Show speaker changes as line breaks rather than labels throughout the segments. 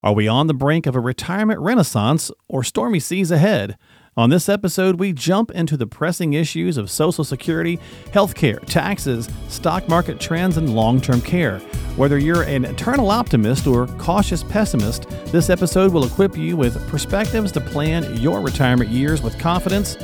Are we on the brink of a retirement renaissance or stormy seas ahead? On this episode, we jump into the pressing issues of Social Security, healthcare, taxes, stock market trends, and long term care. Whether you're an eternal optimist or cautious pessimist, this episode will equip you with perspectives to plan your retirement years with confidence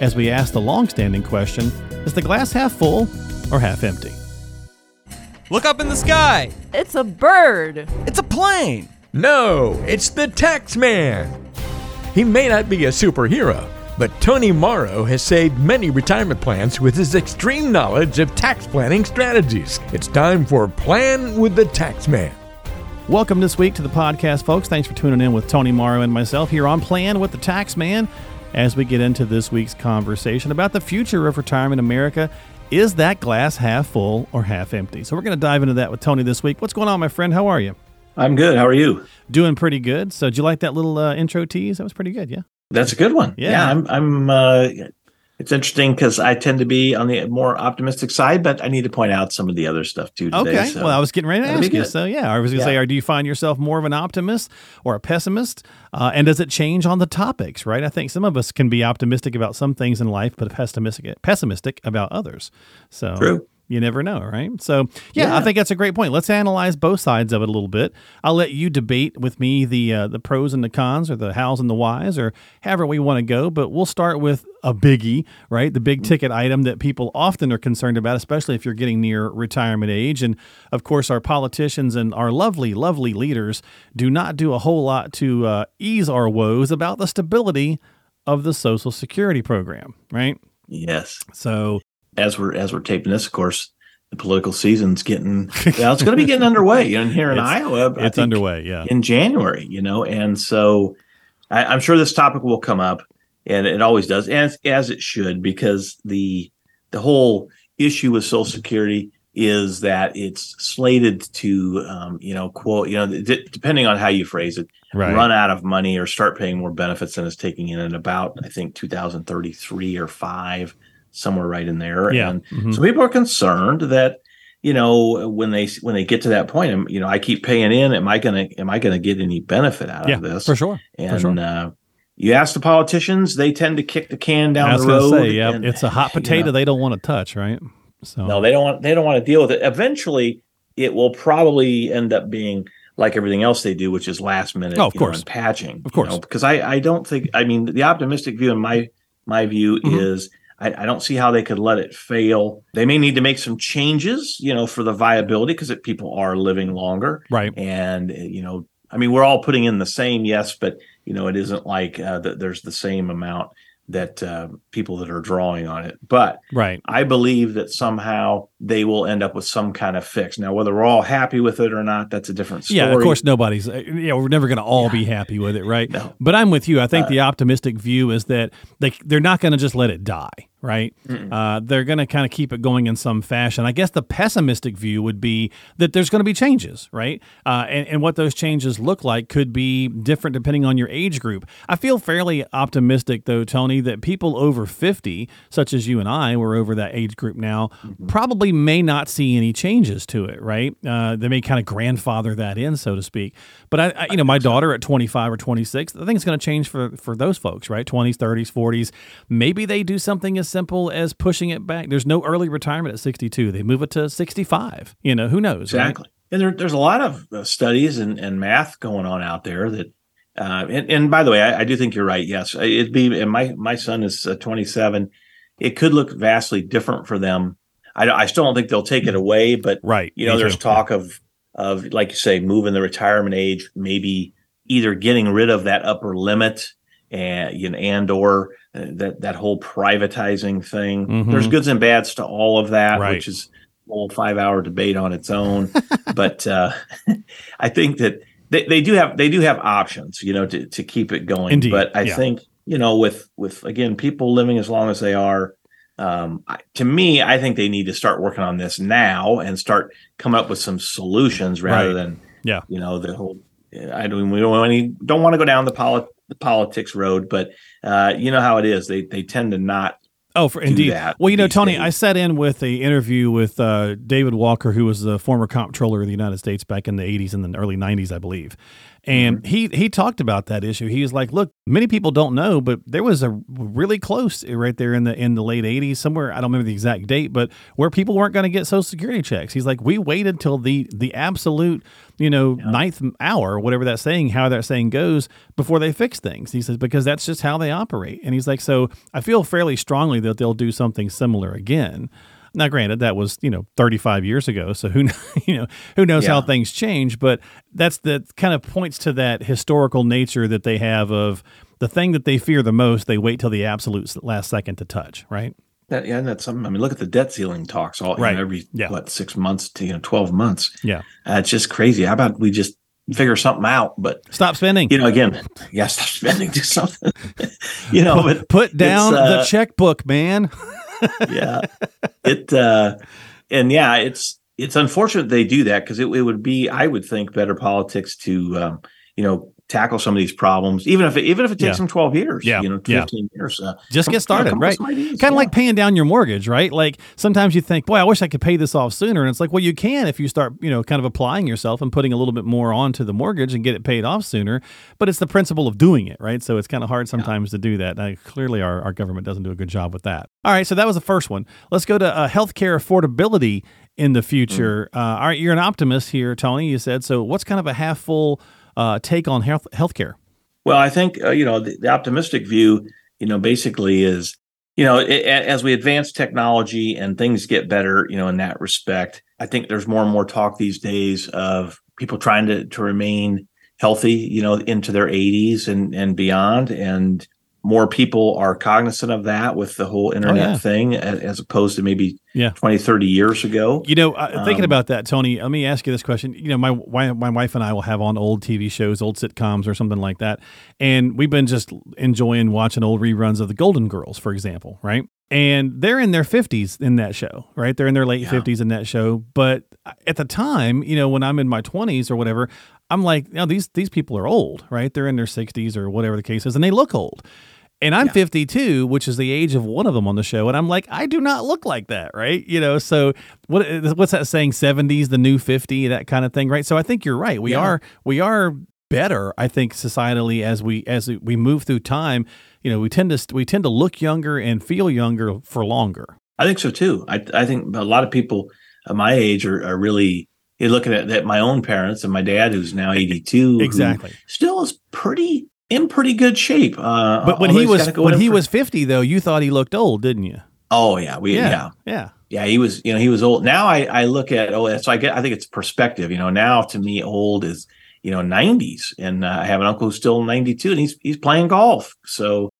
as we ask the long standing question is the glass half full or half empty?
Look up in the sky!
It's a bird.
It's a plane!
No, it's the tax man. He may not be a superhero, but Tony Mauro has saved many retirement plans with his extreme knowledge of tax planning strategies. It's time for Plan with the Tax Man.
Welcome this week to the podcast, folks. Thanks for tuning in with Tony Mauro and myself here on Plan with the Tax Man as we get into this week's conversation about the future of retirement America. Is that glass half full or half empty? So we're going to dive into that with Tony this week. What's going on, my friend? How are you?
I'm good. How are you?
Doing pretty good. So, did you like that little uh, intro tease? That was pretty good. Yeah.
That's a good one.
Yeah.
Yeah, I'm. I'm. Uh, it's interesting because I tend to be on the more optimistic side, but I need to point out some of the other stuff too today.
Okay.
so-
well, I was getting ready to
that'll be
ask you. So, yeah, I was going to say, or do you find yourself more of an optimist or a pessimist? Uh, and does it change on the topics, right? I think some of us can be optimistic about some things in life, but pessimistic, pessimistic about others. So,
True.
You never know, right? So, yeah, I think that's a great point. Let's analyze both sides of it a little bit. I'll let you debate with me the uh, the pros and the cons, or the hows and the whys, or however we want to go. But we'll start with a biggie, right? The big ticket item that people often are concerned about, especially if you're getting near retirement age. And of course, our politicians and our lovely, lovely leaders do not do a whole lot to uh, ease our woes about the stability of the Social Security program, right?
yes.
So,
As we're as we're taping this, of course, the political season's getting. Well, it's going to be getting underway. You know, here in
It's-
Iowa, I
it's underway, yeah.
in January. You know, and so I, I'm sure this topic will come up, and it always does, as as it should, because the the whole issue with Social Security is that it's slated to, um, you know, quote, you know, d- depending on how you phrase it,
Right.
run out of money or start paying more benefits than it's taking in in about, I think, 2033 or five, somewhere right in there.
Yeah.
And
Mhm.
so people are concerned that, you know, when they when they get to that point, you know, I keep paying in. Am I gonna am I gonna get any benefit out
yeah,
of this?
for sure.
And
sure.
uh, you ask the politicians, they tend to kick the can down the road.
say, yeah,
and,
it's a hot
you
potato
know,
they don't want to touch, right? So,
no, they don't want they don't want to deal with it. Eventually, it will probably end up being like everything else they do, which is last minute,
Oh, of
you know,
course.
patching.
Of course.
because I I don't think I mean the optimistic view in my my view
Mhm.
is. I, I don't see how they could let it fail. They may need to make some changes, you know, for the viability because people are living longer.
right.
And you know, I mean, we're all putting in the same, yes, but you know, it isn't like uh, that. There's the same amount that uh, people that are drawing on it. But
Right.
I believe that somehow they will end up with some kind of fix. Now, whether we're all happy with it or not, that's a different story.
Yeah, of course, nobody's, uh, you know, we're never going to all
Yeah.
be happy with it, right?
No.
But I'm with you. I think
Uh,
the optimistic view is that they, they're not going to just let it die, right? Uh, they're going to kind of keep it going in some fashion. I guess the pessimistic view would be that there's going to be changes, right? Uh, and, and what those changes look like could be different depending on your age group. I feel fairly optimistic, though, Tony, that people over 50, such as you and I, we're over that age group now, probably may not see any changes to it, right? Uh, they may kind of grandfather that in, so to speak. But I, I you know, my daughter at 25 or 26, I think it's going to change for for those folks, right? 20s, 30s, 40s. Maybe they do something as simple as pushing it back. There's no early retirement at 62. They move it to 65. You know, who knows? right?
exactly. And there, there's a lot of uh, studies and, and math going on out there that. Uh, and, and by the way, I, I do think you're right. Yes, it'd be. And my my son is uh, 27. It could look vastly different for them. I, I still don't think they'll take it away, but
Right.
you know
Me
there's
too.
talk of of like you say moving the retirement age maybe either getting rid of that upper limit and you know and or that that whole privatizing thing
Mhm.
there's goods and bads to all of that
Right.
which is a whole five hour debate on its own but uh i think that they, they do have they do have options you know to, to keep it going
Indeed,
but i
yeah.
think you know with with again people living as long as they are um, I, to me, I think they need to start working on this now and start come up with some solutions rather
Right.
than
Yeah.
you know the whole. I don't we don't want any, don't want to go down the, poli- the politics road, but uh, you know how it is. They they tend to not
Oh, for indeed.
that
Well, you know, Tony,
days.
I sat in with a interview with uh, David Walker, who was the former comptroller of the United States back in the '80s and the early '90s, I believe. And mm-hmm. he he talked about that issue. He was like, "Look, many people don't know, but there was a really close eh, right there in the in the late '80s, somewhere I don't remember the exact date, but where people weren't going to get Social Security checks. He's like, we waited till the the absolute you know ninth hour, whatever that saying, how that saying goes, before they fix things. He says because that's just how they operate. And he's like, so I feel fairly strongly that they'll do something similar again. Now, granted, that was you know 35 years ago, so who you know who knows how things change. But that's that kind of points to that historical nature that they have of the thing that they fear the most. They wait till the absolute last second to touch, right?
That, yeah, and that's something. I mean, look at the debt ceiling talks all you know,
Right.
every
Yeah.
what six months to you know twelve months.
Yeah.
Uh, it's just crazy. How about we just figure something out? But
Stop spending.
you know, again, yeah, stop spending, do something. you know, but
Put down
uh,
the checkbook, man.
Yeah, it uh, and yeah, it's it's unfortunate they do that because it, it would be, I would think, better politics to um, you know tackle some of these problems, even if it, even if it takes
Yeah.
them twelve years,
Yeah.
you know,
Yeah.
fifteen years. Uh,
Just get started, right? Kind of
yeah.
like paying down your mortgage, right? Like sometimes you think, boy, I wish I could pay this off sooner. And it's like, well, you can if you start, you know, kind of applying yourself and putting a little bit more onto the mortgage and get it paid off sooner. But it's the principle of doing it, right? So it's kind of hard sometimes to do that. Uh, clearly, our, our government doesn't do a good job with that. All right. So that was the first one. Let's go to uh, healthcare affordability in the future.
Mm.
Uh, all right. You're an optimist here, Tony, you said. So what's kind of a half full uh, take on health healthcare?
Well, I think uh, you know the, the optimistic view, you know, basically is you know a- as we advance technology and things get better, you know, in that respect, I think there's more and more talk these days of people trying to to remain healthy, you know, into their 80s and and beyond, and more people are cognizant of that with the whole internet
yeah.
thing as, opposed to maybe
Yeah.
20 30 years ago
You know, uh, thinking
Um,
about that, Tony, let me ask you this question. You know, my my wife and I will have on old TV shows, old sitcoms, or something like that, and we've been just enjoying watching old reruns of the Golden Girls, for example, right? And they're in their fifties in that show, right? They're in their late
Yeah.
fifties in that show. But at the time, you know, when I'm in my twenties or whatever, I'm like, you know, these these people are old, right? They're in their sixties or whatever the case is, and they look old. And I'm 52, which is the age of one of them on the show, and I'm like, I do not look like that, right? You know, so what? Uh, what's that saying? 70s, the new 50, that kind of thing, right? So I think you're right. We
Yeah.
are we are better, I think, societally as we as we move through time. You know, we tend to we tend to look younger and feel younger for longer.
I think so too. I I think a lot of people my age are, are really you're looking at that my own parents and my dad who's now 82 who
Exactly.
still is pretty in pretty good shape. Uh,
But when he was
go
when he
for-
was 50 though, you thought he looked old, didn't you?
oh yeah we yeah. yeah
Yeah.
yeah he was you know he was old. Now I I look at oh so I get I think it's perspective. You know now to me old is you know 90s and uh, I have an uncle who's still 92 and he's he's playing golf. So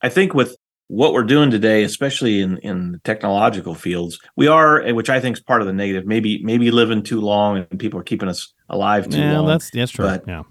I think with what we're doing today, especially in in the technological fields, we are, which I think is part of the negative. Maybe maybe living too long and people are keeping us alive too
Yeah,
long.
that's that's true.
but,
yeah.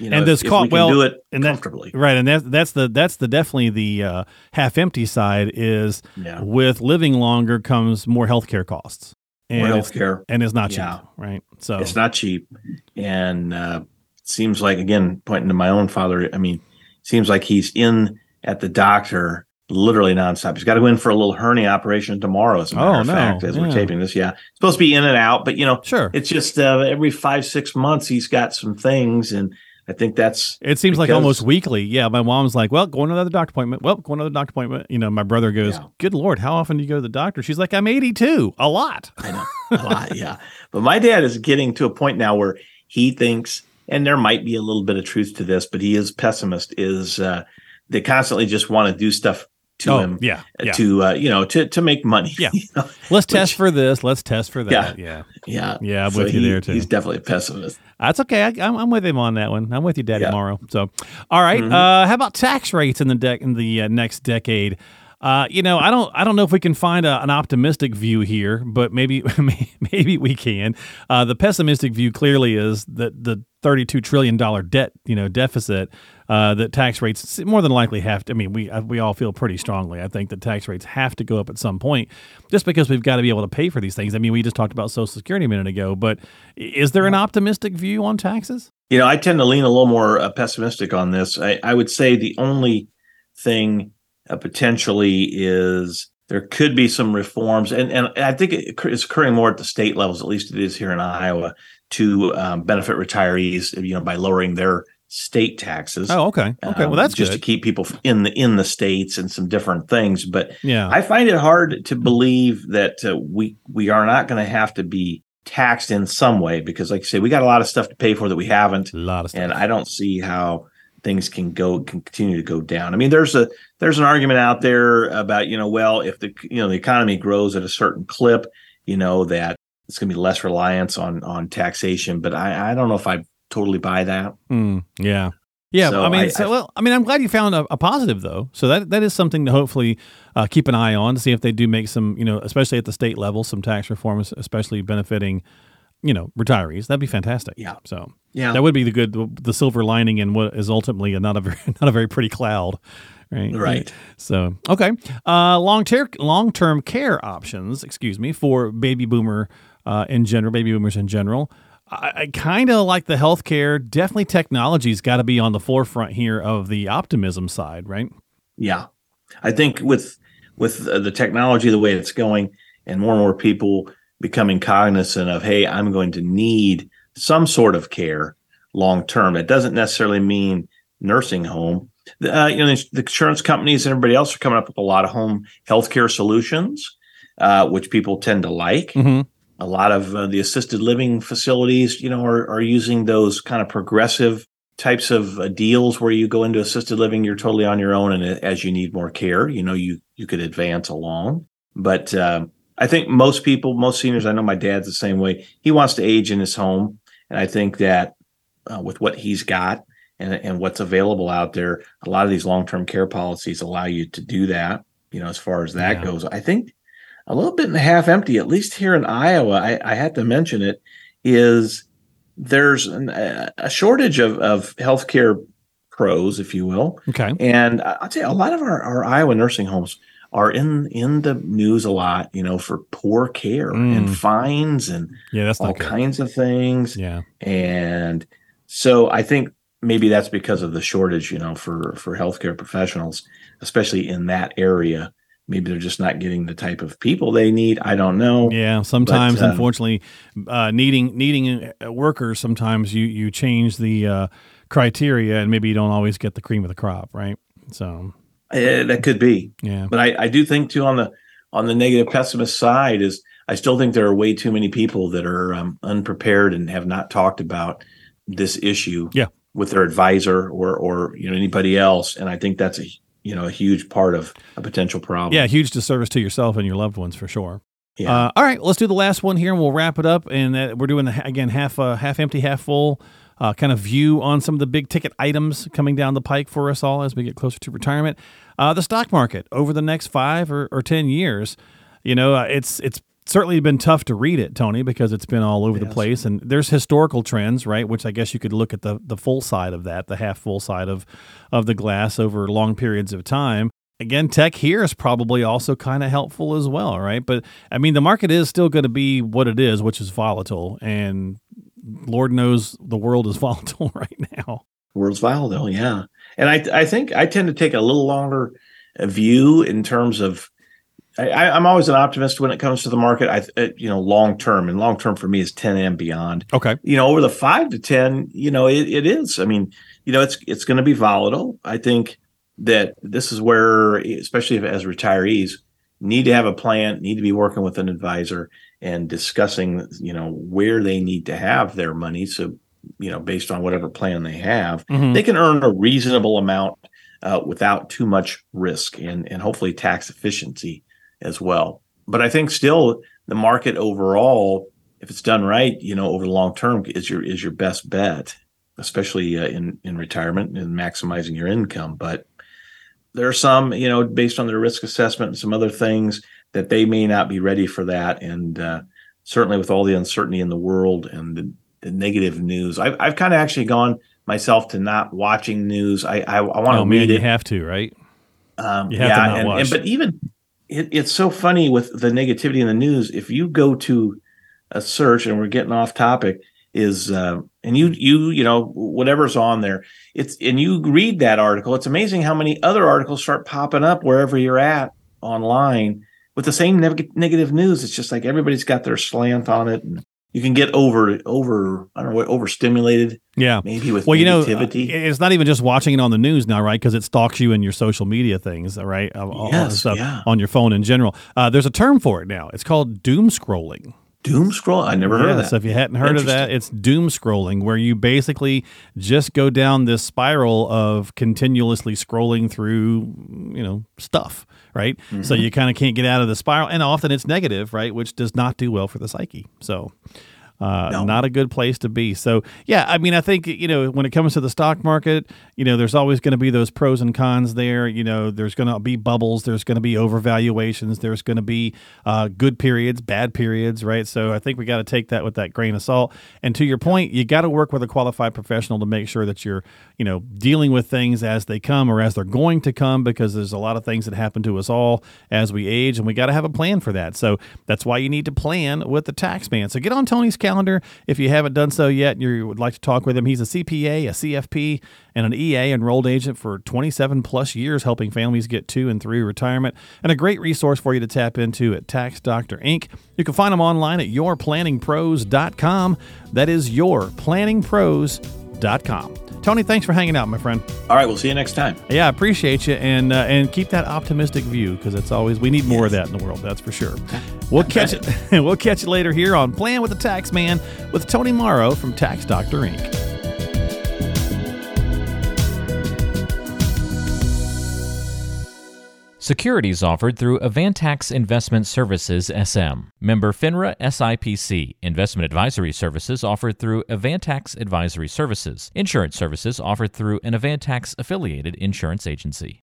You know,
and
if-
this
if
call-
we can
well,
do it
and that-
comfortably.
Right, and that's that's the that's the definitely the uh, half empty side is
Yeah,
with living longer comes more healthcare costs, and
more
it's,
healthcare.
and it's not cheap,
Yeah.
right? So
It's not cheap, and uh, seems like again pointing to my own father. I mean, seems like he's in at the doctor literally nonstop. He's got to go in for a little hernia operation tomorrow. As a matter
Oh,
of
no.
fact, as
Yeah.
we're taping this, yeah, supposed to be in and out, but you know,
sure,
it's just uh, every five six months he's got some things, and I think that's
it seems like almost weekly. Yeah, my mom's like, "Well, going to another doctor appointment. Well, going to another doctor appointment." You know, my brother goes,
Yeah.
"Good lord, how often do you go to the doctor?" She's like, "I'm 82, a lot."
I know a lot, yeah. But my dad is getting to a point now where he thinks, and there might be a little bit of truth to this, but he is pessimist. Is uh, they constantly just want to do stuff to
oh,
him
yeah, yeah.
to uh, you know to to make money.
Yeah.
you know?
Let's test for this. Let's test for that. Yeah,
yeah,
Yeah, yeah I'm
So
with you
he-
there, too.
He's definitely a pessimist.
that's okay. I, I'm, I'm with him on that one. I'm with you, Daddy,
Yeah.
tomorrow. So, all right,
Mhm.
Uh, how about tax rates in the dec in the uh, next decade? Uh, you know, I don't, I don't know if we can find a, an optimistic view here, but maybe, maybe we can. Uh, the pessimistic view clearly is that the 32 trillion dollar debt, you know, deficit, uh, that tax rates more than likely have to. I mean, we uh, we all feel pretty strongly. I think that tax rates have to go up at some point, just because we've got to be able to pay for these things. I mean, we just talked about Social Security a minute ago, but is there an optimistic view on taxes?
You know, I tend to lean a little more uh, pessimistic on this. I, I would say the only thing uh, potentially is there could be some reforms, and and I think it's occurring more at the state levels. At least it is here in Iowa. to um, benefit retirees, you know, by lowering their state taxes.
Oh, okay. Okay.
um,
well, that's
just
good.
to keep people in the in the states and some different things. But
yeah.
I find it hard to believe that uh, we we are not going to have to be taxed in some way because, like I say, we got a lot of stuff to pay for that we haven't,
a lot of stuff.
and I don't see how things can go can continue to go down. I mean, there's a there's an argument out there about you know, well, if the you know the economy grows at a certain clip, you know that it's going to be less reliance on on taxation. But I I don't know if I totally buy that.
Mm, yeah. Yeah,
So
I mean,
I,
so, well, I mean, I'm glad you found a, a positive though. So that that is something to hopefully uh, keep an eye on to see if they do make some, you know, especially at the state level, some tax reforms, especially benefiting, you know, retirees. That'd be fantastic.
Yeah.
So
Yeah,
that would be the good, the silver lining in what is ultimately a, not a very, not a very pretty cloud, right?
right.
So okay, uh, long term long term care options, excuse me, for baby boomer uh, in general, baby boomers in general. I, I kind of like the healthcare. Definitely, technology's got to be on the forefront here of the optimism side, right?
Yeah, I think with with the technology the way it's going, and more and more people becoming cognizant of, hey, I'm going to need some sort of care long term. It doesn't necessarily mean nursing home. Uh, you know, the insurance companies and everybody else are coming up with a lot of home healthcare solutions, uh, which people tend to like.
Mm-hmm.
A lot of uh, the assisted living facilities, you know, are, are using those kind of progressive types of uh, deals where you go into assisted living, you're totally on your own, and uh, as you need more care, you know, you you could advance along. But um, I think most people, most seniors, I know my dad's the same way. He wants to age in his home, and I think that uh, with what he's got and and what's available out there, a lot of these long term care policies allow you to do that. You know, as far as that
Yeah.
goes, I think a little bit in the half empty, at least here in Iowa. I, I had to mention it is there's an, a a shortage of of healthcare pros, if you will,
Okay.
and I- I'd say a lot of our, our Iowa nursing homes are in in the news a lot, you know, for poor care
Mm.
and fines and
Yeah, that's
all
good.
kinds of things.
Yeah.
And so I think maybe that's because of the shortage, you know, for for healthcare professionals, especially in that area. Maybe they're just not getting the type of people they need. I don't know.
Yeah, sometimes,
um,
unfortunately, uh, needing needing uh, workers, sometimes you you change the uh, criteria, and maybe you don't always get the cream of the crop, right? So,
Eh, that could be.
yeah,
But I, I do think too on the on the negative pessimist side is I still think there are way too many people that are um, unprepared and have not talked about this issue
Yeah.
with their advisor or or you know anybody else, and I think that's a you know a huge part of a potential problem.
yeah, huge disservice to yourself and your loved ones for sure.
yeah.
Uh, all right, let's do the last one here, and we'll wrap it up. And uh, we're doing the, again half uh, half empty, half full uh, kind of view on some of the big ticket items coming down the pike for us all as we get closer to retirement. Uh, the stock market over the next five or, or ten years, you know, uh, it's it's certainly been tough to read it, Tony, because it's been all over the place. And there's historical trends, right? Which I guess you could look at the the full side of that, the half full side of of the glass over long periods of time again, tech here is probably also kind of helpful as well, right? But I mean, the market is still going to be what it is, which is volatile, and Lord knows the world is volatile right now.
The World's volatile, yeah. And I I think I tend to take a little longer view in terms of I, I'm always an optimist when it comes to the market. I uh, you know long term and long term for me is 10 and beyond.
Okay.
You know over the five to 10, you know it, it is. I mean you know it's it's going to be volatile. I think that this is where especially as retirees need to have a plan, need to be working with an advisor and discussing you know where they need to have their money. So you know based on whatever plan they have
Mhm.
they can earn a reasonable amount uh, without too much risk and and hopefully tax efficiency as well. But I think still the market overall, if it's done right, you know, over the long term, is your is your best bet, especially uh, in in retirement and maximizing your income. But there are some, you know, based on their risk assessment and some other things that they may not be ready for that, and uh, certainly with all the uncertainty in the world and the, the negative news, I've I've kind of actually gone myself to not watching news. I I, I want to
Oh man,
read
you
it.
have to, right?
Um,
You have to
yeah,
not
and,
watch.
and but even it, it's so funny with the negativity in the news. If you go to a search, and we're getting off topic, is uh, and you you you know whatever's on there, it's and you read that article. It's amazing how many other articles start popping up wherever you're at online with the same neg- negative news. It's just like everybody's got their slant on it, and you can get over over I don't know what overstimulated.
Yeah,
maybe with
well, you know, uh, it's not even just watching it on the news now, right? Because it stalks you in your social media things, right? All- all
Yes,
stuff
yeah.
on your phone in general. Uh, there's a term for it now. It's called doom scrolling.
Doom scroll. I never heard of that.
So if you hadn't heard of that, it's doom scrolling, where you basically just go down this spiral of continuously scrolling through, you know, stuff, right? So
Mm-hmm.
you kind of can't get out of the spiral, and often it's negative, right, which does not do well for the psyche. So. Uh,
No.
Not a good place to be. So, yeah, I mean, I think, you know, when it comes to the stock market, you know, there's always going to be those pros and cons there. You know, there's going to be bubbles, there's going to be overvaluations, there's going to be uh, good periods, bad periods, right? So, I think we got to take that with that grain of salt. And to your point, you got to work with a qualified professional to make sure that you're, you know, dealing with things as they come or as they're going to come because there's a lot of things that happen to us all as we age, and we got to have a plan for that. So, that's why you need to plan with the tax man. So, get on Tony's calendar if you haven't done so yet and you would like to talk with him. He's a CPA, a CFP, and an EA enrolled agent for 27 plus years, helping families get to and through retirement, and a great resource for you to tap into at Tax Doctor Inc. You can find him online at yourplanningpros.com. That is yourplanningpros.com. Tony, thanks for hanging out, my friend.
All right, we'll see you next time.
Yeah, I appreciate you, and uh, and keep that optimistic view because it's always we need more of that in the world. That's for sure. We'll catch it. we'll catch you later here on Plan with the Tax Man with Tony Mauro from Tax Doctor Inc.
Securities offered through Avantax Investment Services SM. Member FINRA SIPC. Investment advisory services offered through Avantax Advisory Services. Insurance services offered through an Avantax affiliated insurance agency.